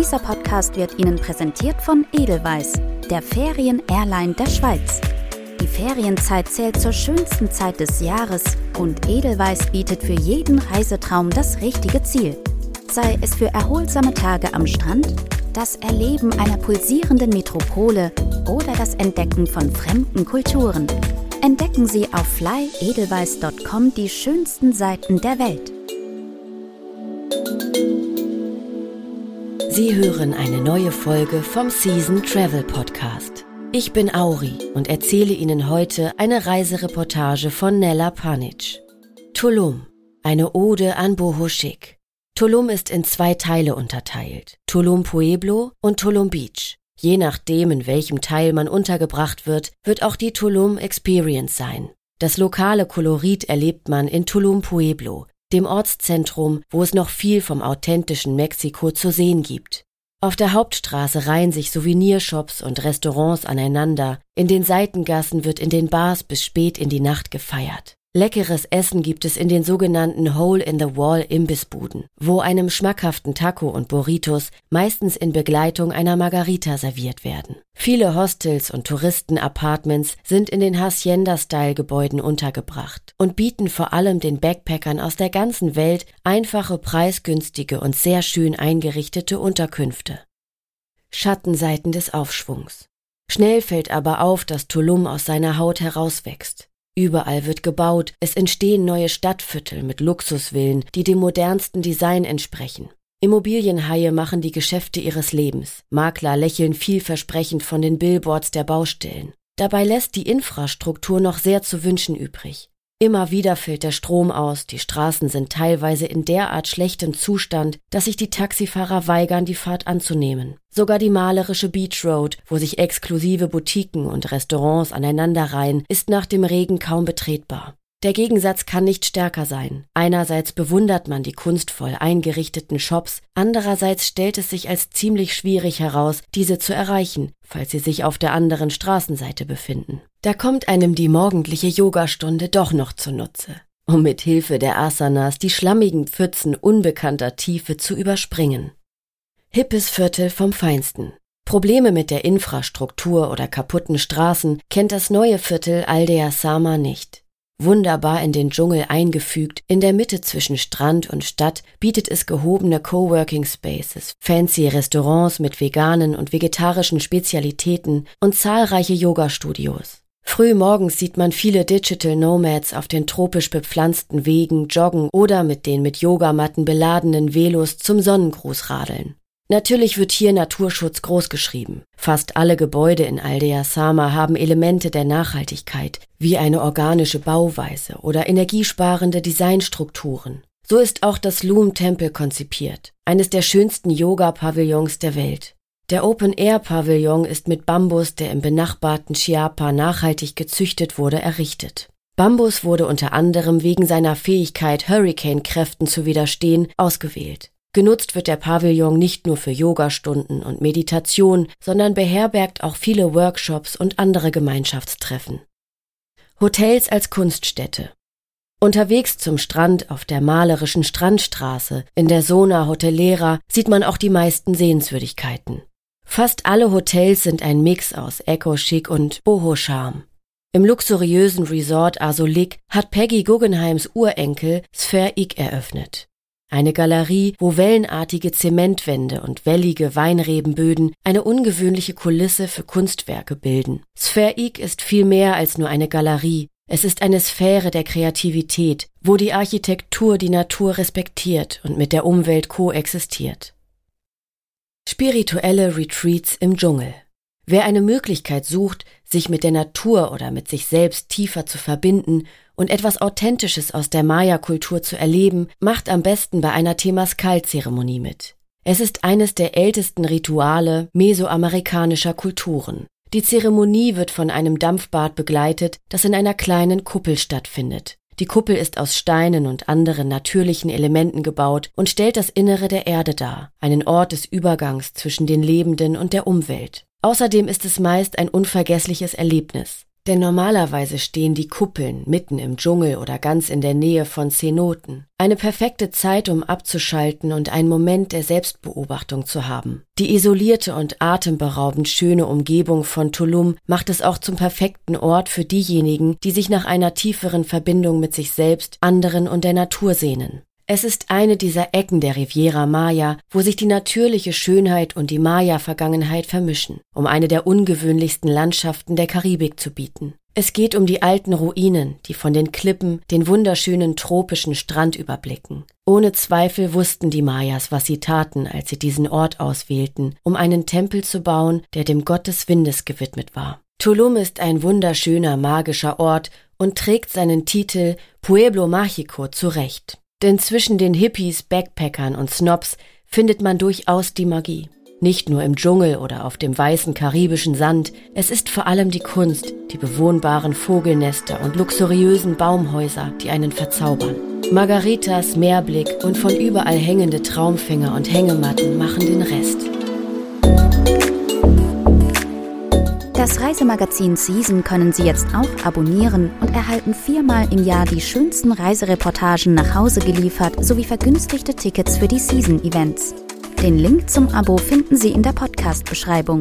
Dieser Podcast wird Ihnen präsentiert von Edelweiss, der Ferien-Airline der Schweiz. Die Ferienzeit zählt zur schönsten Zeit des Jahres und Edelweiss bietet für jeden Reisetraum das richtige Ziel. Sei es für erholsame Tage am Strand, das Erleben einer pulsierenden Metropole oder das Entdecken von fremden Kulturen. Entdecken Sie auf flyedelweiss.com die schönsten Seiten der Welt. Sie hören eine neue Folge vom Season Travel Podcast. Ich bin Auri und erzähle Ihnen heute eine Reisereportage von Nella Panic. Tulum, eine Ode an Bohoschik. Tulum ist in zwei Teile unterteilt, Tulum Pueblo und Tulum Beach. Je nachdem, in welchem Teil man untergebracht wird, wird auch die Tulum Experience sein. Das lokale Kolorit erlebt man in Tulum Pueblo, dem Ortszentrum, wo es noch viel vom authentischen Mexiko zu sehen gibt. Auf der Hauptstraße reihen sich Souvenirshops und Restaurants aneinander, in den Seitengassen wird in den Bars bis spät in die Nacht gefeiert. Leckeres Essen gibt es in den sogenannten Hole-in-the-Wall-Imbissbuden, wo einem schmackhaften Taco und Burritos meistens in Begleitung einer Margarita serviert werden. Viele Hostels und Touristen-Apartments sind in den Hacienda-Style-Gebäuden untergebracht und bieten vor allem den Backpackern aus der ganzen Welt einfache, preisgünstige und sehr schön eingerichtete Unterkünfte. Schattenseiten des Aufschwungs. Schnell fällt aber auf, dass Tulum aus seiner Haut herauswächst. Überall wird gebaut, es entstehen neue Stadtviertel mit Luxusvillen, die dem modernsten Design entsprechen. Immobilienhaie machen die Geschäfte ihres Lebens. Makler lächeln vielversprechend von den Billboards der Baustellen. Dabei lässt die Infrastruktur noch sehr zu wünschen übrig. Immer wieder fällt der Strom aus, die Straßen sind teilweise in derart schlechtem Zustand, dass sich die Taxifahrer weigern, die Fahrt anzunehmen. Sogar die malerische Beach Road, wo sich exklusive Boutiquen und Restaurants aneinanderreihen, ist nach dem Regen kaum betretbar. Der Gegensatz kann nicht stärker sein. Einerseits bewundert man die kunstvoll eingerichteten Shops, andererseits stellt es sich als ziemlich schwierig heraus, diese zu erreichen, falls sie sich auf der anderen Straßenseite befinden. Da kommt einem die morgendliche Yogastunde doch noch zunutze, um mit Hilfe der Asanas die schlammigen Pfützen unbekannter Tiefe zu überspringen. Hippes Viertel vom Feinsten. Probleme mit der Infrastruktur oder kaputten Straßen kennt das neue Viertel Aldea Sama nicht. Wunderbar in den Dschungel eingefügt, in der Mitte zwischen Strand und Stadt bietet es gehobene Coworking Spaces, fancy Restaurants mit veganen und vegetarischen Spezialitäten und zahlreiche Yoga-Studios. Früh morgens sieht man viele Digital Nomads auf den tropisch bepflanzten Wegen joggen oder mit den mit Yogamatten beladenen Velos zum Sonnengruß radeln. Natürlich wird hier Naturschutz großgeschrieben. Fast alle Gebäude in Aldea Sama haben Elemente der Nachhaltigkeit, wie eine organische Bauweise oder energiesparende Designstrukturen. So ist auch das Loom Tempel konzipiert, eines der schönsten Yoga-Pavillons der Welt. Der Open-Air-Pavillon ist mit Bambus, der im benachbarten Chiapa nachhaltig gezüchtet wurde, errichtet. Bambus wurde unter anderem wegen seiner Fähigkeit, Hurricane-Kräften zu widerstehen, ausgewählt. Genutzt wird der Pavillon nicht nur für Yogastunden und Meditation, sondern beherbergt auch viele Workshops und andere Gemeinschaftstreffen. Hotels als Kunststätte. Unterwegs zum Strand auf der malerischen Strandstraße in der Zona Hotelera sieht man auch die meisten Sehenswürdigkeiten. Fast alle Hotels sind ein Mix aus Eco-Chic und Boho-Charme. Im luxuriösen Resort Asolik hat Peggy Guggenheims Urenkel Sphere Ig eröffnet. Eine Galerie, wo wellenartige Zementwände und wellige Weinrebenböden eine ungewöhnliche Kulisse für Kunstwerke bilden. Sphereik ist viel mehr als nur eine Galerie. Es ist eine Sphäre der Kreativität, wo die Architektur die Natur respektiert und mit der Umwelt koexistiert. Spirituelle Retreats im Dschungel. Wer eine Möglichkeit sucht, sich mit der Natur oder mit sich selbst tiefer zu verbinden und etwas Authentisches aus der Maya-Kultur zu erleben, macht am besten bei einer Temascal-Zeremonie mit. Es ist eines der ältesten Rituale mesoamerikanischer Kulturen. Die Zeremonie wird von einem Dampfbad begleitet, das in einer kleinen Kuppel stattfindet. Die Kuppel ist aus Steinen und anderen natürlichen Elementen gebaut und stellt das Innere der Erde dar, einen Ort des Übergangs zwischen den Lebenden und der Umwelt. Außerdem ist es meist ein unvergessliches Erlebnis. Denn normalerweise stehen die Kuppeln mitten im Dschungel oder ganz in der Nähe von Zenoten. Eine perfekte Zeit, um abzuschalten und einen Moment der Selbstbeobachtung zu haben. Die isolierte und atemberaubend schöne Umgebung von Tulum macht es auch zum perfekten Ort für diejenigen, die sich nach einer tieferen Verbindung mit sich selbst, anderen und der Natur sehnen. Es ist eine dieser Ecken der Riviera Maya, wo sich die natürliche Schönheit und die Maya-Vergangenheit vermischen, um eine der ungewöhnlichsten Landschaften der Karibik zu bieten. Es geht um die alten Ruinen, die von den Klippen den wunderschönen tropischen Strand überblicken. Ohne Zweifel wussten die Mayas, was sie taten, als sie diesen Ort auswählten, um einen Tempel zu bauen, der dem Gott des Windes gewidmet war. Tulum ist ein wunderschöner magischer Ort und trägt seinen Titel Pueblo Mágico zurecht. Denn zwischen den Hippies, Backpackern und Snobs findet man durchaus die Magie. Nicht nur im Dschungel oder auf dem weißen karibischen Sand, es ist vor allem die Kunst, die bewohnbaren Vogelnester und luxuriösen Baumhäuser, die einen verzaubern. Margaritas, Meerblick und von überall hängende Traumfänger und Hängematten machen den Rest. Das Reisemagazin Season können Sie jetzt auch abonnieren und erhalten viermal im Jahr die schönsten Reisereportagen nach Hause geliefert sowie vergünstigte Tickets für die Season-Events. Den Link zum Abo finden Sie in der Podcast-Beschreibung.